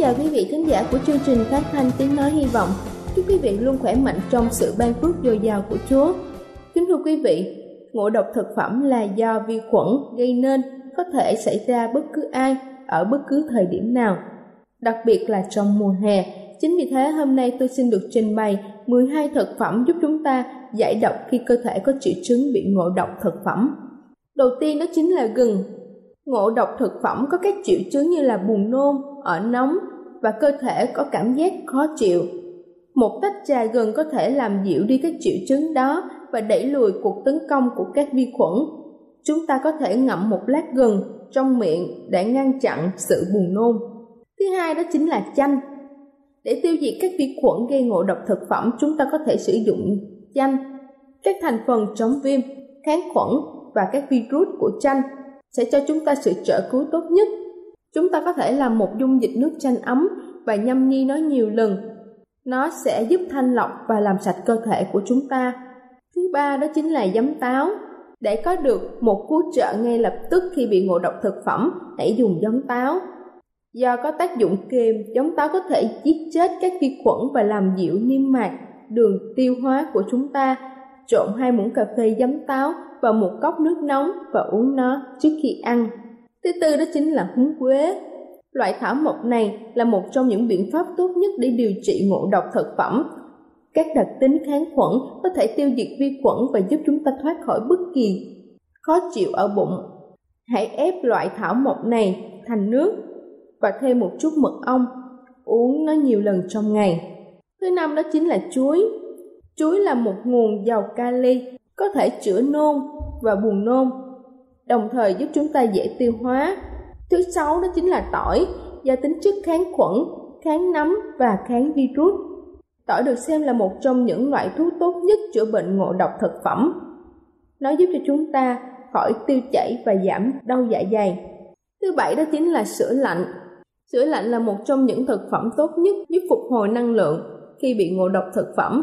Chào quý vị khán giả của chương trình phát thanh tiếng nói hy vọng. Chúc quý vị luôn khỏe mạnh trong sự ban phước dồi dào của Chúa. Kính thưa quý vị, ngộ độc thực phẩm là do vi khuẩn gây nên, có thể xảy ra bất cứ ai ở bất cứ thời điểm nào, đặc biệt là trong mùa hè. Chính vì thế hôm nay tôi xin được trình bày 12 thực phẩm giúp chúng ta giải độc khi cơ thể có triệu chứng bị ngộ độc thực phẩm. Đầu tiên đó chính là gừng. Ngộ độc thực phẩm có các triệu chứng như là buồn nôn, ở nóng và cơ thể có cảm giác khó chịu. Một tách trà gừng có thể làm dịu đi các triệu chứng đó và đẩy lùi cuộc tấn công của các vi khuẩn. Chúng ta có thể ngậm một lát gừng trong miệng để ngăn chặn sự buồn nôn. Thứ hai đó chính là chanh. Để tiêu diệt các vi khuẩn gây ngộ độc thực phẩm, chúng ta có thể sử dụng chanh. Các thành phần chống viêm, kháng khuẩn và các virus của chanh sẽ cho chúng ta sự trợ cứu tốt nhất Chúng ta có thể làm một dung dịch nước chanh ấm và nhâm nhi nó nhiều lần. Nó sẽ giúp thanh lọc và làm sạch cơ thể của chúng ta. Thứ ba đó chính là giấm táo. Để có được một cứu trợ ngay lập tức khi bị ngộ độc thực phẩm, hãy dùng giấm táo. Do có tác dụng kiềm, giấm táo có thể giết chết các vi khuẩn và làm dịu niêm mạc, đường tiêu hóa của chúng ta. Trộn hai muỗng cà phê giấm táo vào một cốc nước nóng và uống nó trước khi ăn. Thứ tư đó chính là húng quế. Loại thảo mộc này là một trong những biện pháp tốt nhất để điều trị ngộ độc thực phẩm. Các đặc tính kháng khuẩn có thể tiêu diệt vi khuẩn và giúp chúng ta thoát khỏi bất kỳ khó chịu ở bụng. Hãy ép loại thảo mộc này thành nước và thêm một chút mật ong, uống nó nhiều lần trong ngày. Thứ năm đó chính là chuối. Chuối là một nguồn giàu kali, có thể chữa nôn và buồn nôn đồng thời giúp chúng ta dễ tiêu hóa. Thứ sáu đó chính là tỏi, do tính chất kháng khuẩn, kháng nấm và kháng virus. Tỏi được xem là một trong những loại thuốc tốt nhất chữa bệnh ngộ độc thực phẩm. Nó giúp cho chúng ta khỏi tiêu chảy và giảm đau dạ dày. Thứ bảy đó chính là sữa lạnh. Sữa lạnh là một trong những thực phẩm tốt nhất giúp phục hồi năng lượng khi bị ngộ độc thực phẩm.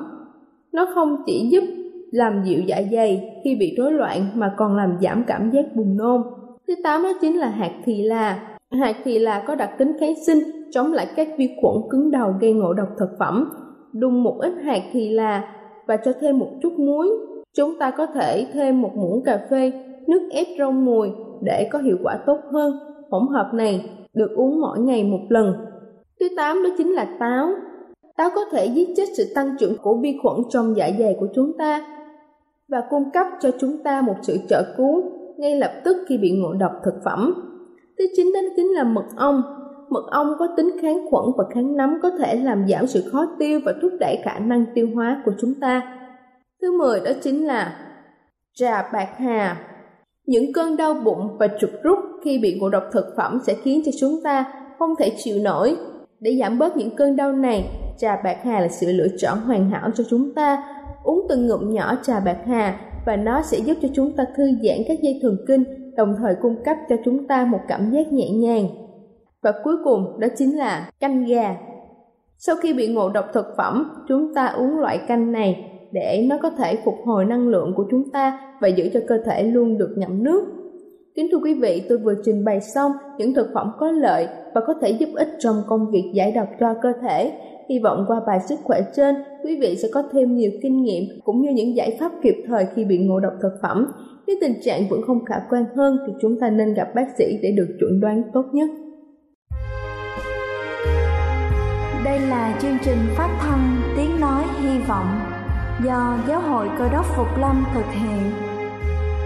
Nó không chỉ giúp làm dịu dạ dày khi bị rối loạn mà còn làm giảm cảm giác buồn nôn. Thứ tám đó chính là hạt thì là. Hạt thì là có đặc tính kháng sinh, chống lại các vi khuẩn cứng đầu gây ngộ độc thực phẩm. Đun một ít hạt thì là và cho thêm một chút muối. Chúng ta có thể thêm một muỗng cà phê, nước ép rau mùi để có hiệu quả tốt hơn. Hỗn hợp này được uống mỗi ngày một lần. Thứ tám đó chính là táo. Táo có thể giết chết sự tăng trưởng của vi khuẩn trong dạ dày của chúng ta và cung cấp cho chúng ta một sự trợ cứu ngay lập tức khi bị ngộ độc thực phẩm. Thứ chín đến chính là mật ong. Mật ong có tính kháng khuẩn và kháng nấm có thể làm giảm sự khó tiêu và thúc đẩy khả năng tiêu hóa của chúng ta. Thứ mười đó chính là trà bạc hà. Những cơn đau bụng và trục rút khi bị ngộ độc thực phẩm sẽ khiến cho chúng ta không thể chịu nổi. Để giảm bớt những cơn đau này, trà bạc hà là sự lựa chọn hoàn hảo cho chúng ta. Uống từng ngụm nhỏ trà bạc hà và nó sẽ giúp cho chúng ta thư giãn các dây thần kinh, đồng thời cung cấp cho chúng ta một cảm giác nhẹ nhàng. Và cuối cùng đó chính là canh gà. Sau khi bị ngộ độc thực phẩm, chúng ta uống loại canh này để nó có thể phục hồi năng lượng của chúng ta và giữ cho cơ thể luôn được ngậm nước. Kính thưa quý vị, tôi vừa trình bày xong những thực phẩm có lợi và có thể giúp ích trong công việc giải độc cho cơ thể. Hy vọng qua bài sức khỏe trên, quý vị sẽ có thêm nhiều kinh nghiệm cũng như những giải pháp kịp thời khi bị ngộ độc thực phẩm. Nếu tình trạng vẫn không khả quan hơn thì chúng ta nên gặp bác sĩ để được chuẩn đoán tốt nhất. Đây là chương trình phát thanh Tiếng Nói Hy Vọng do Giáo hội Cơ đốc Phục Lâm thực hiện.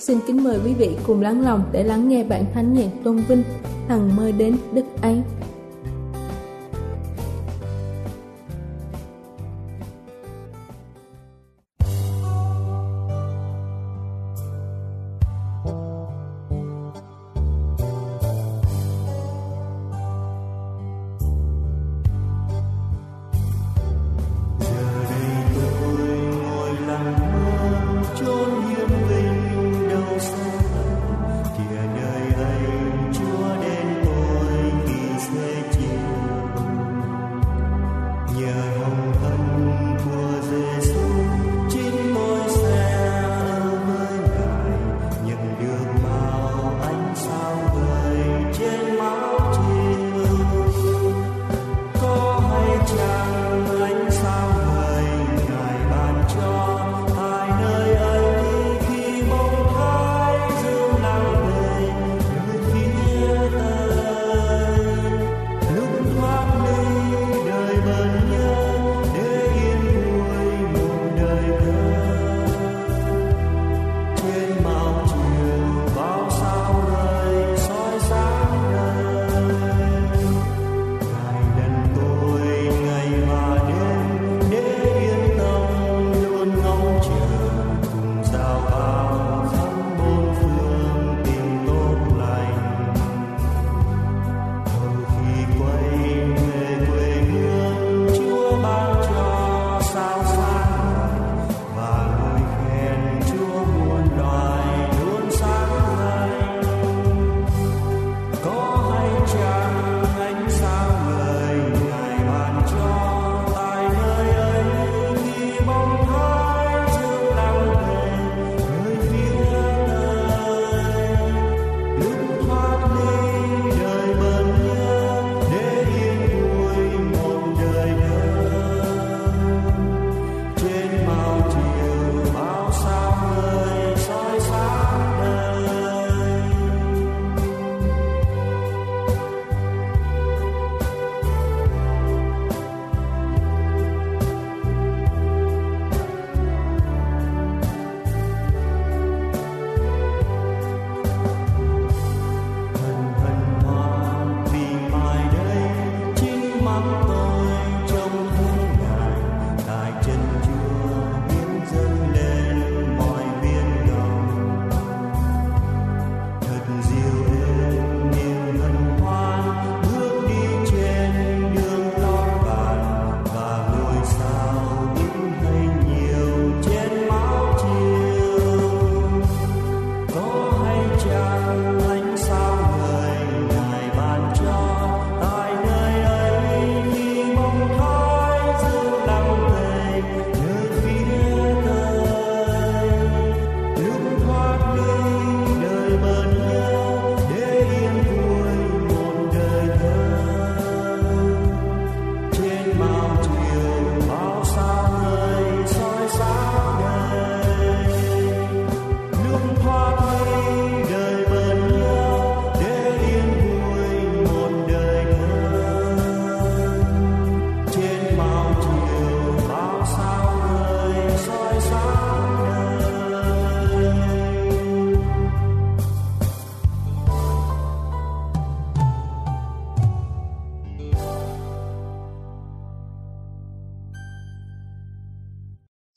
xin kính mời quý vị cùng lắng lòng để lắng nghe bản thánh nhạc tôn vinh Hằng mơ đến đức ấy.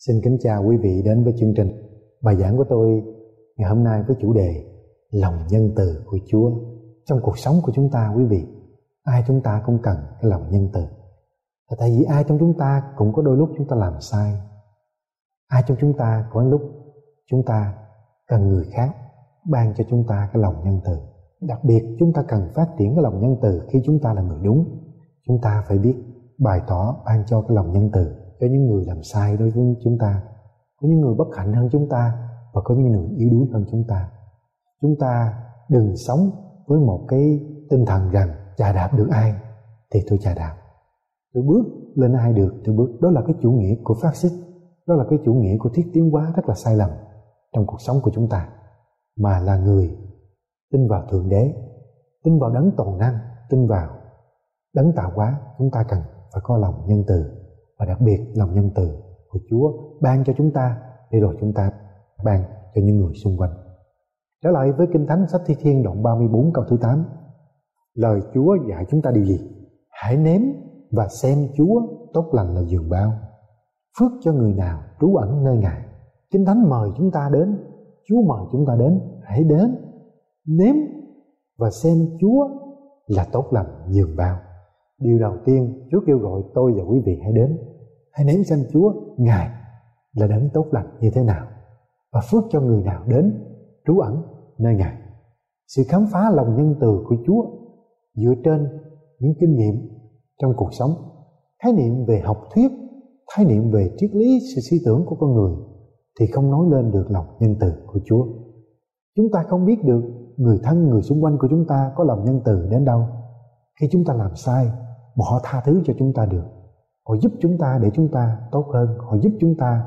Xin kính chào quý vị đến với chương trình. Bài giảng của tôi ngày hôm nay với chủ đề lòng nhân từ của Chúa. Trong cuộc sống của chúng ta quý vị, ai chúng ta cũng cần cái lòng nhân từ. Tại vì ai trong chúng ta cũng có đôi lúc chúng ta làm sai. Ai trong chúng ta có lúc chúng ta cần người khác ban cho chúng ta cái lòng nhân từ. Đặc biệt chúng ta cần phát triển cái lòng nhân từ khi chúng ta là người đúng. Chúng ta phải biết bày tỏ ban cho cái lòng nhân từ cho những người làm sai đối với chúng ta, có những người bất hạnh hơn chúng ta và có những người yếu đuối hơn chúng ta. Chúng ta đừng sống với một cái tinh thần rằng chà đạp được ai thì tôi chà đạp. Tôi bước lên ai được, tôi bước. Đó là cái chủ nghĩa của phát xít đó là cái chủ nghĩa của thiết tiến hóa rất là sai lầm trong cuộc sống của chúng ta. Mà là người tin vào thượng đế, tin vào đấng toàn năng, tin vào đấng tạo hóa, chúng ta cần phải có lòng nhân từ và đặc biệt lòng nhân từ của Chúa ban cho chúng ta để rồi chúng ta ban cho những người xung quanh. Trở lại với Kinh Thánh sách Thi Thiên đoạn 34 câu thứ 8. Lời Chúa dạy chúng ta điều gì? Hãy nếm và xem Chúa tốt lành là giường bao. Phước cho người nào trú ẩn nơi Ngài. Kinh Thánh mời chúng ta đến, Chúa mời chúng ta đến, hãy đến, nếm và xem Chúa là tốt lành giường bao. Điều đầu tiên Chúa kêu gọi tôi và quý vị hãy đến. Hãy nếm xem Chúa Ngài là đấng tốt lành như thế nào Và phước cho người nào đến trú ẩn nơi Ngài. Sự khám phá lòng nhân từ của Chúa Dựa trên những kinh nghiệm trong cuộc sống Khái niệm về học thuyết Khái niệm về triết lý sự suy tưởng của con người Thì không nói lên được lòng nhân từ của Chúa. Chúng ta không biết được người thân, người xung quanh của chúng ta có lòng nhân từ đến đâu. Khi chúng ta làm sai mà họ tha thứ cho chúng ta được. Họ giúp chúng ta để chúng ta tốt hơn. Họ giúp chúng ta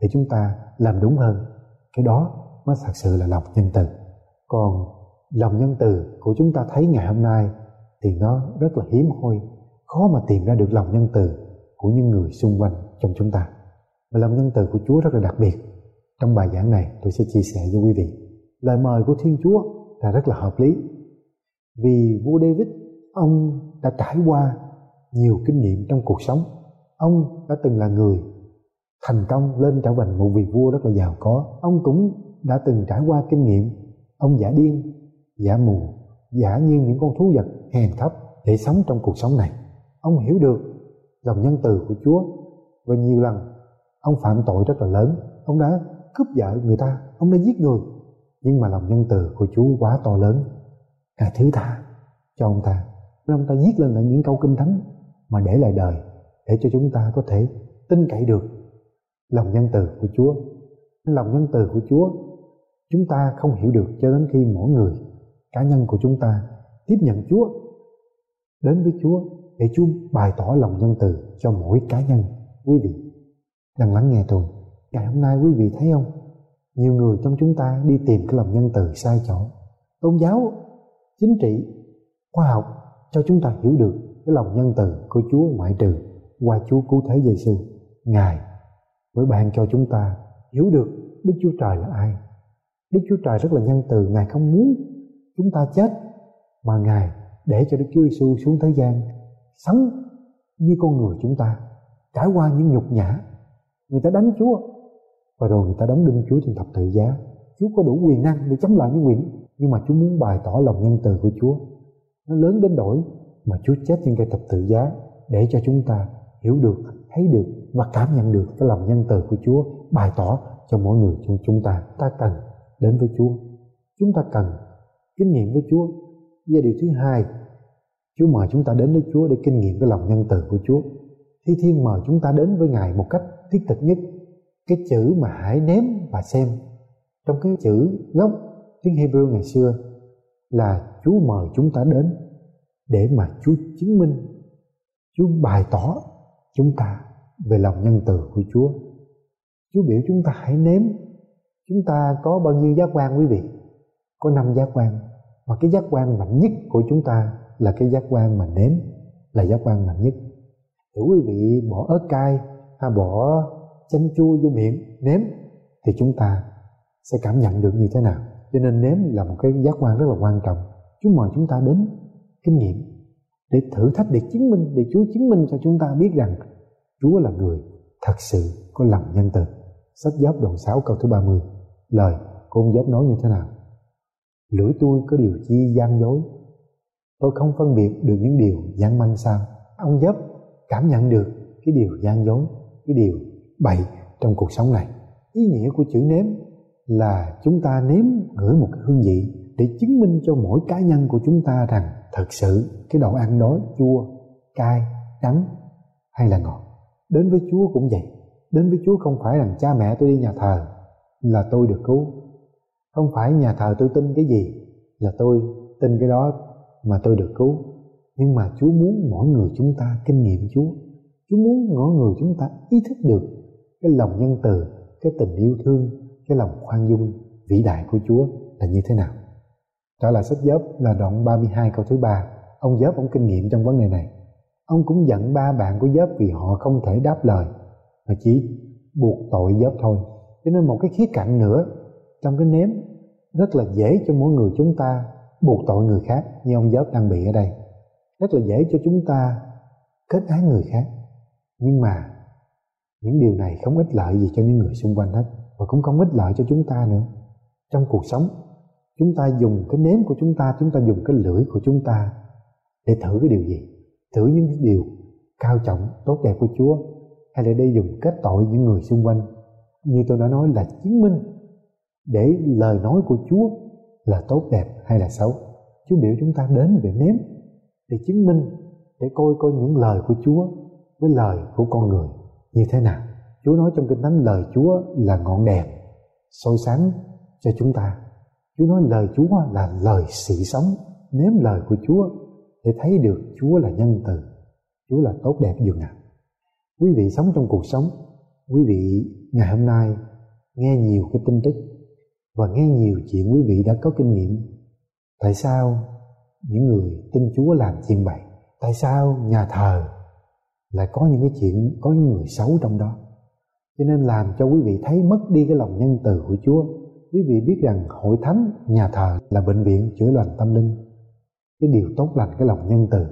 để chúng ta làm đúng hơn. Cái đó mới thật sự là lòng nhân từ. Còn lòng nhân từ của chúng ta thấy ngày hôm nay thì nó rất là hiếm hoi. Khó mà tìm ra được lòng nhân từ của những người xung quanh trong chúng ta. Và lòng nhân từ của Chúa rất là đặc biệt. Trong bài giảng này, tôi sẽ chia sẻ với quý vị. Lời mời của Thiên Chúa là rất là hợp lý. Vì vua David, ông đã trải qua nhiều kinh nghiệm trong cuộc sống. Ông đã từng là người thành công lên trở thành một vị vua rất là giàu có. Ông cũng đã từng trải qua kinh nghiệm. Ông giả điên, giả mù, giả như những con thú vật hèn thấp để sống trong cuộc sống này. Ông hiểu được lòng nhân từ của chúa và nhiều lần ông phạm tội rất là lớn. Ông đã cướp vợ người ta, ông đã giết người. Nhưng mà lòng nhân từ của chúa quá to lớn. Ngài thứ tha cho ông ta nên ông ta viết lên là những câu kinh thánh mà để lại đời để cho chúng ta có thể tin cậy được lòng nhân từ của Chúa. Lòng nhân từ của Chúa chúng ta không hiểu được cho đến khi mỗi người cá nhân của chúng ta tiếp nhận Chúa đến với Chúa để Chúa bày tỏ lòng nhân từ cho mỗi cá nhân quý vị đang lắng nghe tôi. Ngày hôm nay quý vị thấy không? Nhiều người trong chúng ta đi tìm cái lòng nhân từ sai chỗ. Tôn giáo, chính trị, khoa học cho chúng ta hiểu được cái lòng nhân từ của Chúa ngoại trừ qua Chúa cứu thế Giêsu Ngài mới ban cho chúng ta hiểu được Đức Chúa Trời là ai. Đức Chúa Trời rất là nhân từ, Ngài không muốn chúng ta chết, mà Ngài để cho Đức Chúa Giêsu xuống thế gian sống như con người chúng ta, trải qua những nhục nhã. Người ta đánh Chúa, và rồi người ta đóng đinh Chúa trên thập tự giá. Chúa có đủ quyền năng để chống lại những quyền, nhưng mà Chúa muốn bày tỏ lòng nhân từ của Chúa nó lớn đến đổi mà Chúa chết trên cây thập tự giá để cho chúng ta hiểu được, thấy được và cảm nhận được cái lòng nhân từ của Chúa bày tỏ cho mỗi người trong chúng ta. Ta cần đến với Chúa. Chúng ta cần kinh nghiệm với Chúa. Và điều thứ hai, Chúa mời chúng ta đến với Chúa để kinh nghiệm cái lòng nhân từ của Chúa. Thi Thiên mời chúng ta đến với Ngài một cách thiết thực nhất. Cái chữ mà hãy ném và xem. Trong cái chữ gốc tiếng Hebrew ngày xưa là Chúa mời chúng ta đến để mà Chúa chứng minh, Chúa bày tỏ chúng ta về lòng nhân từ của Chúa. Chúa biểu chúng ta hãy nếm. Chúng ta có bao nhiêu giác quan quý vị? Có năm giác quan. Mà cái giác quan mạnh nhất của chúng ta là cái giác quan mà nếm là giác quan mạnh nhất. Thử quý vị bỏ ớt cay hay bỏ chanh chua vô miệng nếm thì chúng ta sẽ cảm nhận được như thế nào. Cho nên nếm là một cái giác quan rất là quan trọng. Chúa mời chúng ta đến kinh nghiệm để thử thách, để chứng minh, để Chúa chứng minh cho chúng ta biết rằng Chúa là người thật sự có lòng nhân từ. Sách giáp đoạn 6 câu thứ 30 lời của ông giáp nói như thế nào? Lưỡi tôi có điều chi gian dối? Tôi không phân biệt được những điều gian manh sao. Ông giáp cảm nhận được cái điều gian dối, cái điều bậy trong cuộc sống này. Ý nghĩa của chữ nếm là chúng ta nếm ngửi một cái hương vị để chứng minh cho mỗi cá nhân của chúng ta rằng thật sự cái đồ ăn đó chua, cay, đắng hay là ngọt. Đến với chúa cũng vậy. Đến với chúa không phải rằng cha mẹ tôi đi nhà thờ là tôi được cứu. Không phải nhà thờ tôi tin cái gì là tôi tin cái đó mà tôi được cứu. Nhưng mà chúa muốn mỗi người chúng ta kinh nghiệm chúa. Chúa muốn mỗi người chúng ta ý thức được cái lòng nhân từ, cái tình yêu thương cái lòng khoan dung vĩ đại của chúa là như thế nào? Trở lại sách giớp là đoạn 32 câu thứ ba. Ông giớp ông kinh nghiệm trong vấn đề này. Ông cũng giận ba bạn của giớp vì họ không thể đáp lời, mà chỉ buộc tội giớp thôi. Cho nên một cái khía cạnh nữa trong cái nếm rất là dễ cho mỗi người chúng ta buộc tội người khác, như ông giớp đang bị ở đây. Rất là dễ cho chúng ta kết ái người khác. Nhưng mà những điều này không ích lợi gì cho những người xung quanh hết và cũng không ích lợi cho chúng ta nữa. Trong cuộc sống, chúng ta dùng cái nếm của chúng ta chúng ta dùng cái lưỡi của chúng ta để thử cái điều gì? Thử những điều cao trọng, tốt đẹp của chúa, hay là đây dùng kết tội những người xung quanh? Như tôi đã nói là chứng minh để lời nói của chúa là tốt đẹp hay là xấu. Chúa biểu chúng ta đến về nếm, để chứng minh, để coi coi những lời của chúa với lời của con người như thế nào chúa nói trong kinh thánh, lời chúa là ngọn đèn soi sáng cho chúng ta. Chúa nói lời chúa là lời sự sống, nếm lời của chúa để thấy được chúa là nhân từ. Chúa là tốt đẹp dường nào. Quý vị sống trong cuộc sống, quý vị ngày hôm nay nghe nhiều cái tin tức và nghe nhiều chuyện quý vị đã có kinh nghiệm, tại sao những người tin chúa làm chuyện bậy tại sao nhà thờ lại có những cái chuyện, có những người xấu trong đó? Cho nên làm cho quý vị thấy mất đi cái lòng nhân từ của chúa. Quý vị biết rằng hội thánh, nhà thờ là bệnh viện chữa lành tâm linh. Cái điều tốt lành, cái lòng nhân từ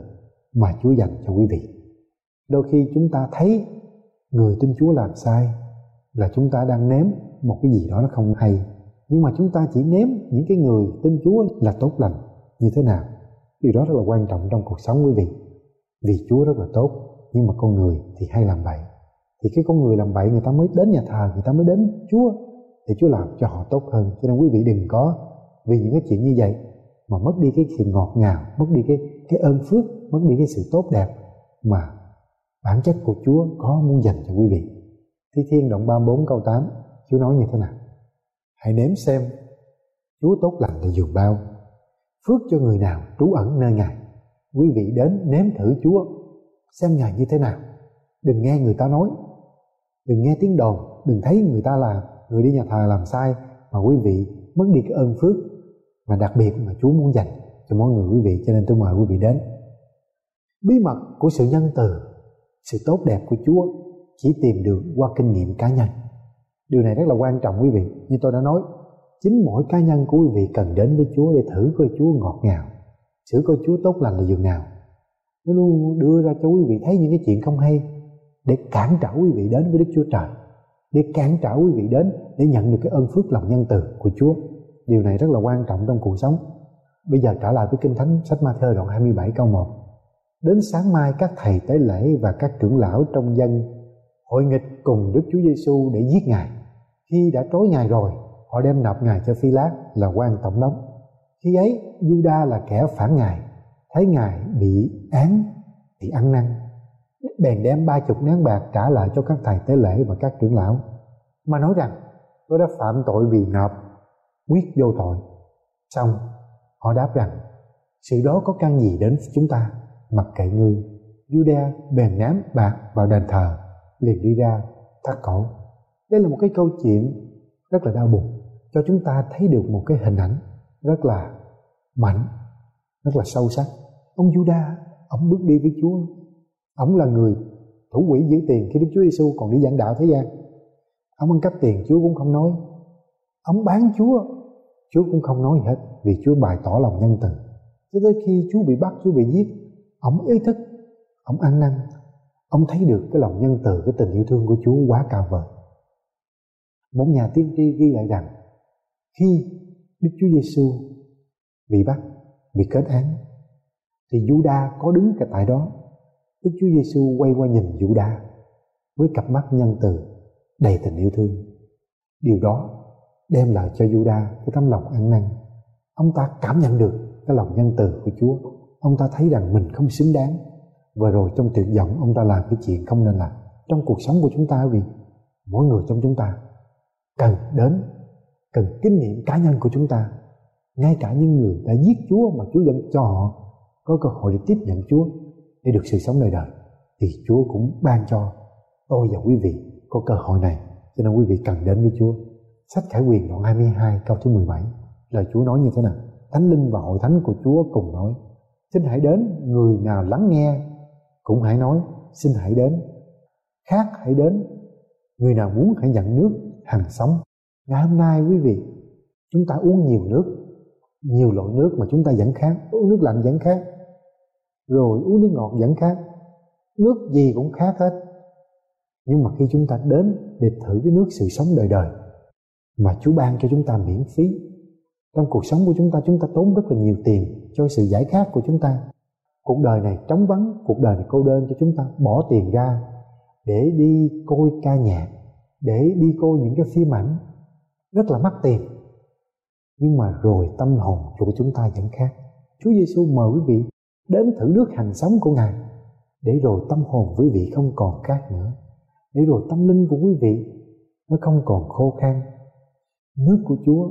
mà chúa dành cho quý vị. Đôi khi chúng ta thấy người tin chúa làm sai là chúng ta đang ném một cái gì đó nó không hay. Nhưng mà chúng ta chỉ ném những cái người tin chúa là tốt lành như thế nào. Điều đó rất là quan trọng trong cuộc sống quý vị. Vì chúa rất là tốt, nhưng mà con người thì hay làm bậy thì cái con người làm vậy, người ta mới đến nhà thờ, người ta mới đến chúa thì chúa làm cho họ tốt hơn. Cho nên quý vị đừng có vì những cái chuyện như vậy mà mất đi cái sự ngọt ngào, mất đi cái cái ơn phước, mất đi cái sự tốt đẹp mà bản chất của Chúa có muốn dành cho quý vị. Thi Thiên động 34 câu 8 Chúa nói như thế nào? Hãy nếm xem Chúa tốt lành là dường bao, Phước cho người nào trú ẩn nơi Ngài. Quý vị đến nếm thử Chúa, Xem Ngài như thế nào. Đừng nghe người ta nói. Đừng nghe tiếng đồn, Đừng thấy người ta làm, người đi nhà thờ làm sai. Mà quý vị, mất đi cái ơn phước. Mà đặc biệt mà Chúa muốn dành cho mỗi người quý vị, Cho nên tôi mời quý vị đến. Bí mật của sự nhân từ, Sự tốt đẹp của Chúa, Chỉ tìm được qua kinh nghiệm cá nhân. Điều này rất là quan trọng quý vị. Như tôi đã nói, Chính mỗi cá nhân của quý vị cần đến với Chúa Để thử coi Chúa ngọt ngào, Thử coi Chúa tốt lành là dường nào. Nó luôn đưa ra cho quý vị thấy những cái chuyện không hay. Để cản trở quý vị đến với Đức Chúa Trời Để cản trở quý vị đến Để nhận được cái ơn phước lòng nhân từ của Chúa Điều này rất là quan trọng trong cuộc sống Bây giờ trở lại với Kinh Thánh sách Ma-thơ đoạn 27 câu 1 Đến sáng mai các thầy tế lễ và các trưởng lão trong dân hội nghịch cùng Đức Chúa Giêsu để giết Ngài. Khi đã trói Ngài rồi, họ đem nộp Ngài cho Phi Lát là quan tổng đốc. Khi ấy, Juda là kẻ phản Ngài, thấy Ngài bị án thì ăn năn. Bèn đem ba chục nén bạc trả lại cho các thầy tế lễ và các trưởng lão. Mà nói rằng, tôi đã phạm tội vì nộp, quyết vô tội. Xong, họ đáp rằng, sự đó có căn gì đến chúng ta, mặc kệ ngươi. Juda bèn ném bạc vào đền thờ liền đi ra thắt cổ đây là một cái câu chuyện rất là đau buồn cho chúng ta thấy được một cái hình ảnh rất là mạnh rất là sâu sắc ông Juda ông bước đi với Chúa ông là người thủ quỹ giữ tiền khi Đức Chúa Giêsu còn đi giảng đạo thế gian. Ông ăn cắp tiền, Chúa cũng không nói. Ông bán Chúa Chúa cũng không nói gì hết vì Chúa bày tỏ lòng nhân từ. Cho tới khi Chúa bị bắt, Chúa bị giết, ông ý thức, ông ăn năn. Ông thấy được cái lòng nhân từ, cái tình yêu thương của Chúa quá cao vời. Một nhà tiên tri ghi lại rằng, khi Đức Chúa Giêsu bị bắt, bị kết án, thì Juda có đứng cả tại đó. Đức Chúa Giêsu quay qua nhìn Juda với cặp mắt nhân từ, đầy tình yêu thương. Điều đó đem lại cho Juda cái tấm lòng ăn năn. Ông ta cảm nhận được cái lòng nhân từ của Chúa. Ông ta thấy rằng mình không xứng đáng. Và rồi trong tuyệt vọng, ông ta làm cái chuyện không nên làm trong cuộc sống của chúng ta vì mỗi người trong chúng ta cần đến, cần kinh nghiệm cá nhân của chúng ta. Ngay cả những người đã giết Chúa mà Chúa vẫn cho họ có cơ hội để tiếp nhận Chúa để được sự sống đời đời, thì Chúa cũng ban cho tôi và quý vị có cơ hội này. Cho nên quý vị cần đến với Chúa. Sách Khải Quyền đoạn 22 câu thứ 17 lời Chúa nói như thế nào? Thánh Linh và hội thánh của Chúa cùng nói, xin hãy đến, người nào lắng nghe cũng hãy nói, xin hãy đến. Khác hãy đến, người nào muốn hãy nhận nước hàng sống. Ngày hôm nay quý vị, chúng ta uống nhiều nước, nhiều loại nước mà chúng ta vẫn khác uống nước lạnh vẫn khác rồi uống nước ngọt vẫn khác. Nước gì cũng khác hết. Nhưng mà khi chúng ta đến để thử cái nước sự sống đời đời, mà Chúa ban cho chúng ta miễn phí, trong cuộc sống của chúng ta chúng ta tốn rất là nhiều tiền cho sự giải khát của chúng ta. Cuộc đời này trống vắng, cuộc đời này cô đơn cho chúng ta, bỏ tiền ra để đi coi ca nhạc, để đi coi những cái phim ảnh. Rất là mắc tiền. Nhưng mà rồi tâm hồn của chúng ta vẫn khác. Chúa Giêsu mời quý vị đến thử nước hành sống của Ngài, để rồi tâm hồn quý vị không còn khát nữa, để rồi tâm linh của quý vị nó không còn khô khan. Nước của Chúa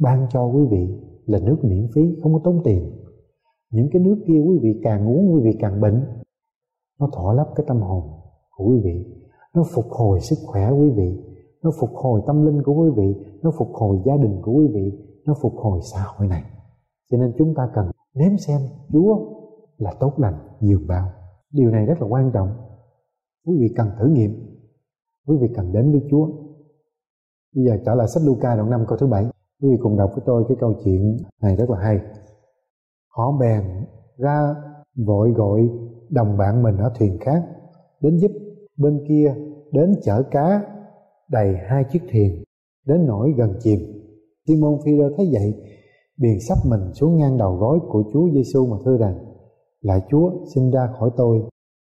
ban cho quý vị là nước miễn phí, không có tốn tiền. Những cái nước kia quý vị càng uống, quý vị càng bệnh, nó thỏa lấp cái tâm hồn của quý vị, nó phục hồi sức khỏe quý vị, nó phục hồi tâm linh của quý vị, nó phục hồi gia đình của quý vị, nó phục hồi xã hội này. Cho nên chúng ta cần nếm xem chúa là tốt lành, dường bao. Điều này rất là quan trọng. Quý vị cần thử nghiệm. Quý vị cần đến với chúa. Bây giờ trở lại sách Luca đoạn 5 câu thứ bảy. Quý vị cùng đọc với tôi cái câu chuyện này rất là hay. Họ bèn ra vội gọi đồng bạn mình ở thuyền khác đến giúp bên kia đến chở cá đầy hai chiếc thuyền đến nỗi gần chìm. Simon Peter thấy vậy biền sắp mình xuống ngang đầu gối của Chúa Giêsu mà thưa rằng lại Chúa xin ra khỏi tôi,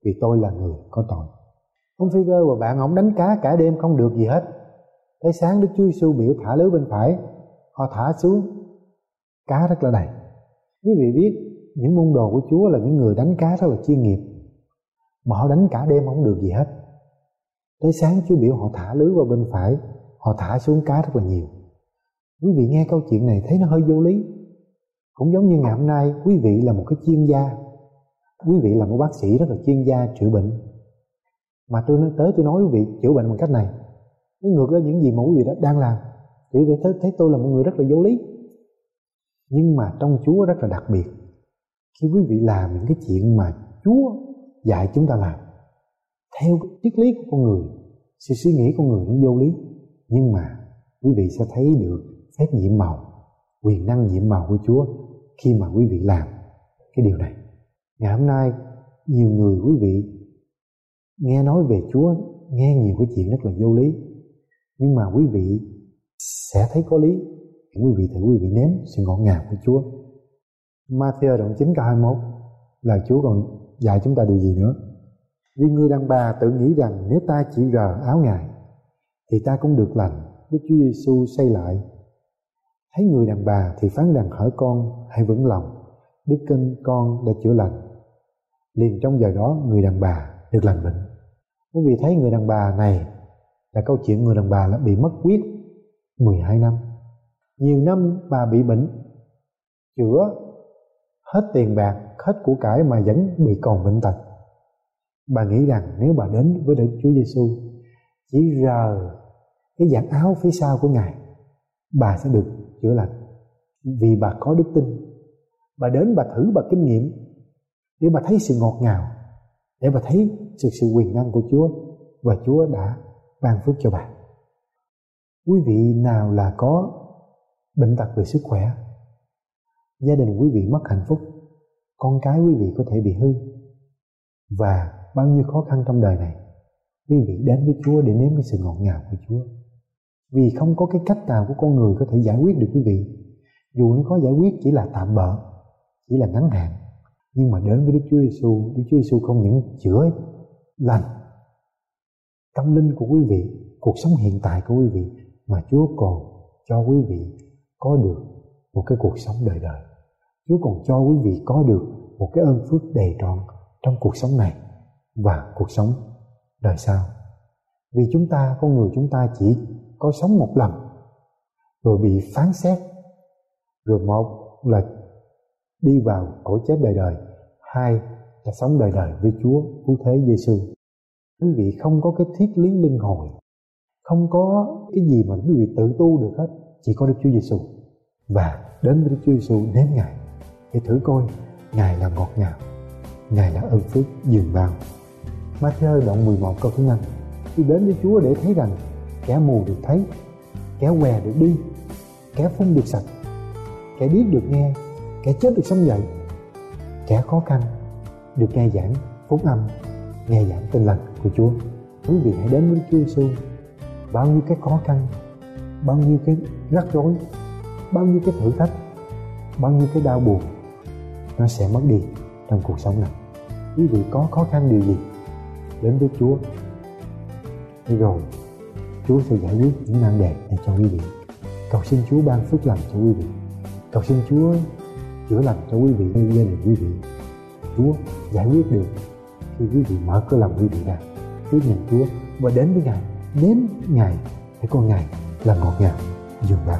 vì tôi là người có tội. Ông phi và bạn ông đánh cá cả đêm không được gì hết. Tới sáng Đức Chúa Giêsu biểu thả lưới bên phải, họ thả xuống. Cá rất là đầy. Quý vị biết, những môn đồ của Chúa là những người đánh cá rất là chuyên nghiệp. Mà họ đánh cả đêm không được gì hết. Tới sáng Chúa biểu họ thả lưới vào bên phải, họ thả xuống cá rất là nhiều quý vị nghe câu chuyện này thấy nó hơi vô lý. Cũng giống như ngày hôm nay quý vị là một cái chuyên gia. Quý vị là một bác sĩ rất là chuyên gia chữa bệnh. Mà tôi nói tới tôi nói quý vị chữa bệnh bằng cách này. Nó ngược với những gì mà quý vị đã đang làm. Quý vị thấy, thấy tôi là một người rất là vô lý. Nhưng mà trong Chúa rất là đặc biệt. Khi quý vị làm những cái chuyện mà Chúa dạy chúng ta làm theo cái triết lý của con người sự suy nghĩ của người nó vô lý. Nhưng mà quý vị sẽ thấy được phép nhiệm màu, quyền năng nhiệm màu của Chúa khi mà quý vị làm cái điều này ngày hôm nay, nhiều người quý vị nghe nói về Chúa, nghe nhiều cái chuyện rất là vô lý, nhưng mà quý vị sẽ thấy có lý quý vị thử quý vị nếm sự ngọt ngào của Chúa Matthew đoạn 9 câu 21 là Chúa còn dạy chúng ta điều gì nữa vì người đàn bà tự nghĩ rằng nếu ta chỉ rờ áo Ngài, thì ta cũng được lành. Đức Chúa Giêsu xây lại. Thấy người đàn bà thì phán rằng hỡi con hãy vững lòng. Đức kinh con đã chữa lành. Liền trong giờ đó người đàn bà được lành bệnh. Quý vị thấy người đàn bà này là câu chuyện người đàn bà là bị mất huyết 12 năm. Nhiều năm bà bị bệnh, chữa hết tiền bạc, hết của cải mà vẫn bị còn bệnh tật bà nghĩ rằng nếu bà đến với Đức Chúa Giêsu chỉ rờ cái dạng áo phía sau của Ngài bà sẽ được chữa lành. Vì bà có đức tin, bà đến bà thử bà kinh nghiệm để bà thấy sự ngọt ngào, để bà thấy sự sự quyền năng của Chúa và Chúa đã ban phước cho bà. Quý vị nào là có bệnh tật về sức khỏe, gia đình quý vị mất hạnh phúc, con cái quý vị có thể bị hư và bao nhiêu khó khăn trong đời này, quý vị đến với Chúa để nếm cái sự ngọt ngào của Chúa vì không có cái cách nào của con người có thể giải quyết được quý vị. Dù nó có giải quyết chỉ là tạm bợ, chỉ là ngắn hạn. Nhưng mà đến với Đức Chúa Giêsu Đức Chúa Giêsu không những chữa lành tâm linh của quý vị, cuộc sống hiện tại của quý vị, mà Chúa còn cho quý vị có được một cái cuộc sống đời đời. Chúa còn cho quý vị có được một cái ơn phước đầy trọn trong cuộc sống này và cuộc sống đời sau. Vì chúng ta, con người chúng ta chỉ có sống một lần, rồi bị phán xét, rồi một là đi vào cõi chết đời đời, hai là sống đời đời với Chúa, cứu thế Giêsu quý vị không có cái thiết lý linh hồi, không có cái gì mà quý vị tự tu được hết, chỉ có Đức Chúa Giêsu và đến với Đức Chúa Giêsu nếm Ngài, để thử coi Ngài là ngọt ngào, Ngài là ơn phước dường bao. Matthew đoạn 11 câu thứ 5 Tôi đến với Chúa để thấy rằng kẻ mù được thấy, kẻ què được đi, kẻ phun được sạch, kẻ điếc được nghe, kẻ chết được sống dậy, kẻ khó khăn được nghe giảng phúc âm, nghe giảng tin lành của Chúa. Quý vị hãy đến với Chúa Giêsu bao nhiêu cái khó khăn, bao nhiêu cái rắc rối, bao nhiêu cái thử thách, bao nhiêu cái đau buồn, nó sẽ mất đi trong cuộc sống này. Quý vị có khó khăn điều gì, đến với Chúa. Đi rồi. Chúa sẽ giải quyết những nan đề này cho quý vị. Cầu xin Chúa ban phước lành cho quý vị. Cầu xin Chúa chữa lành cho quý vị như gia đình quý vị. Chúa giải quyết được khi quý vị mở cửa lòng quý vị ra. Tiếp nhận Chúa và đến với Ngài nếm Ngài để con Ngài là ngọt ngào dường vào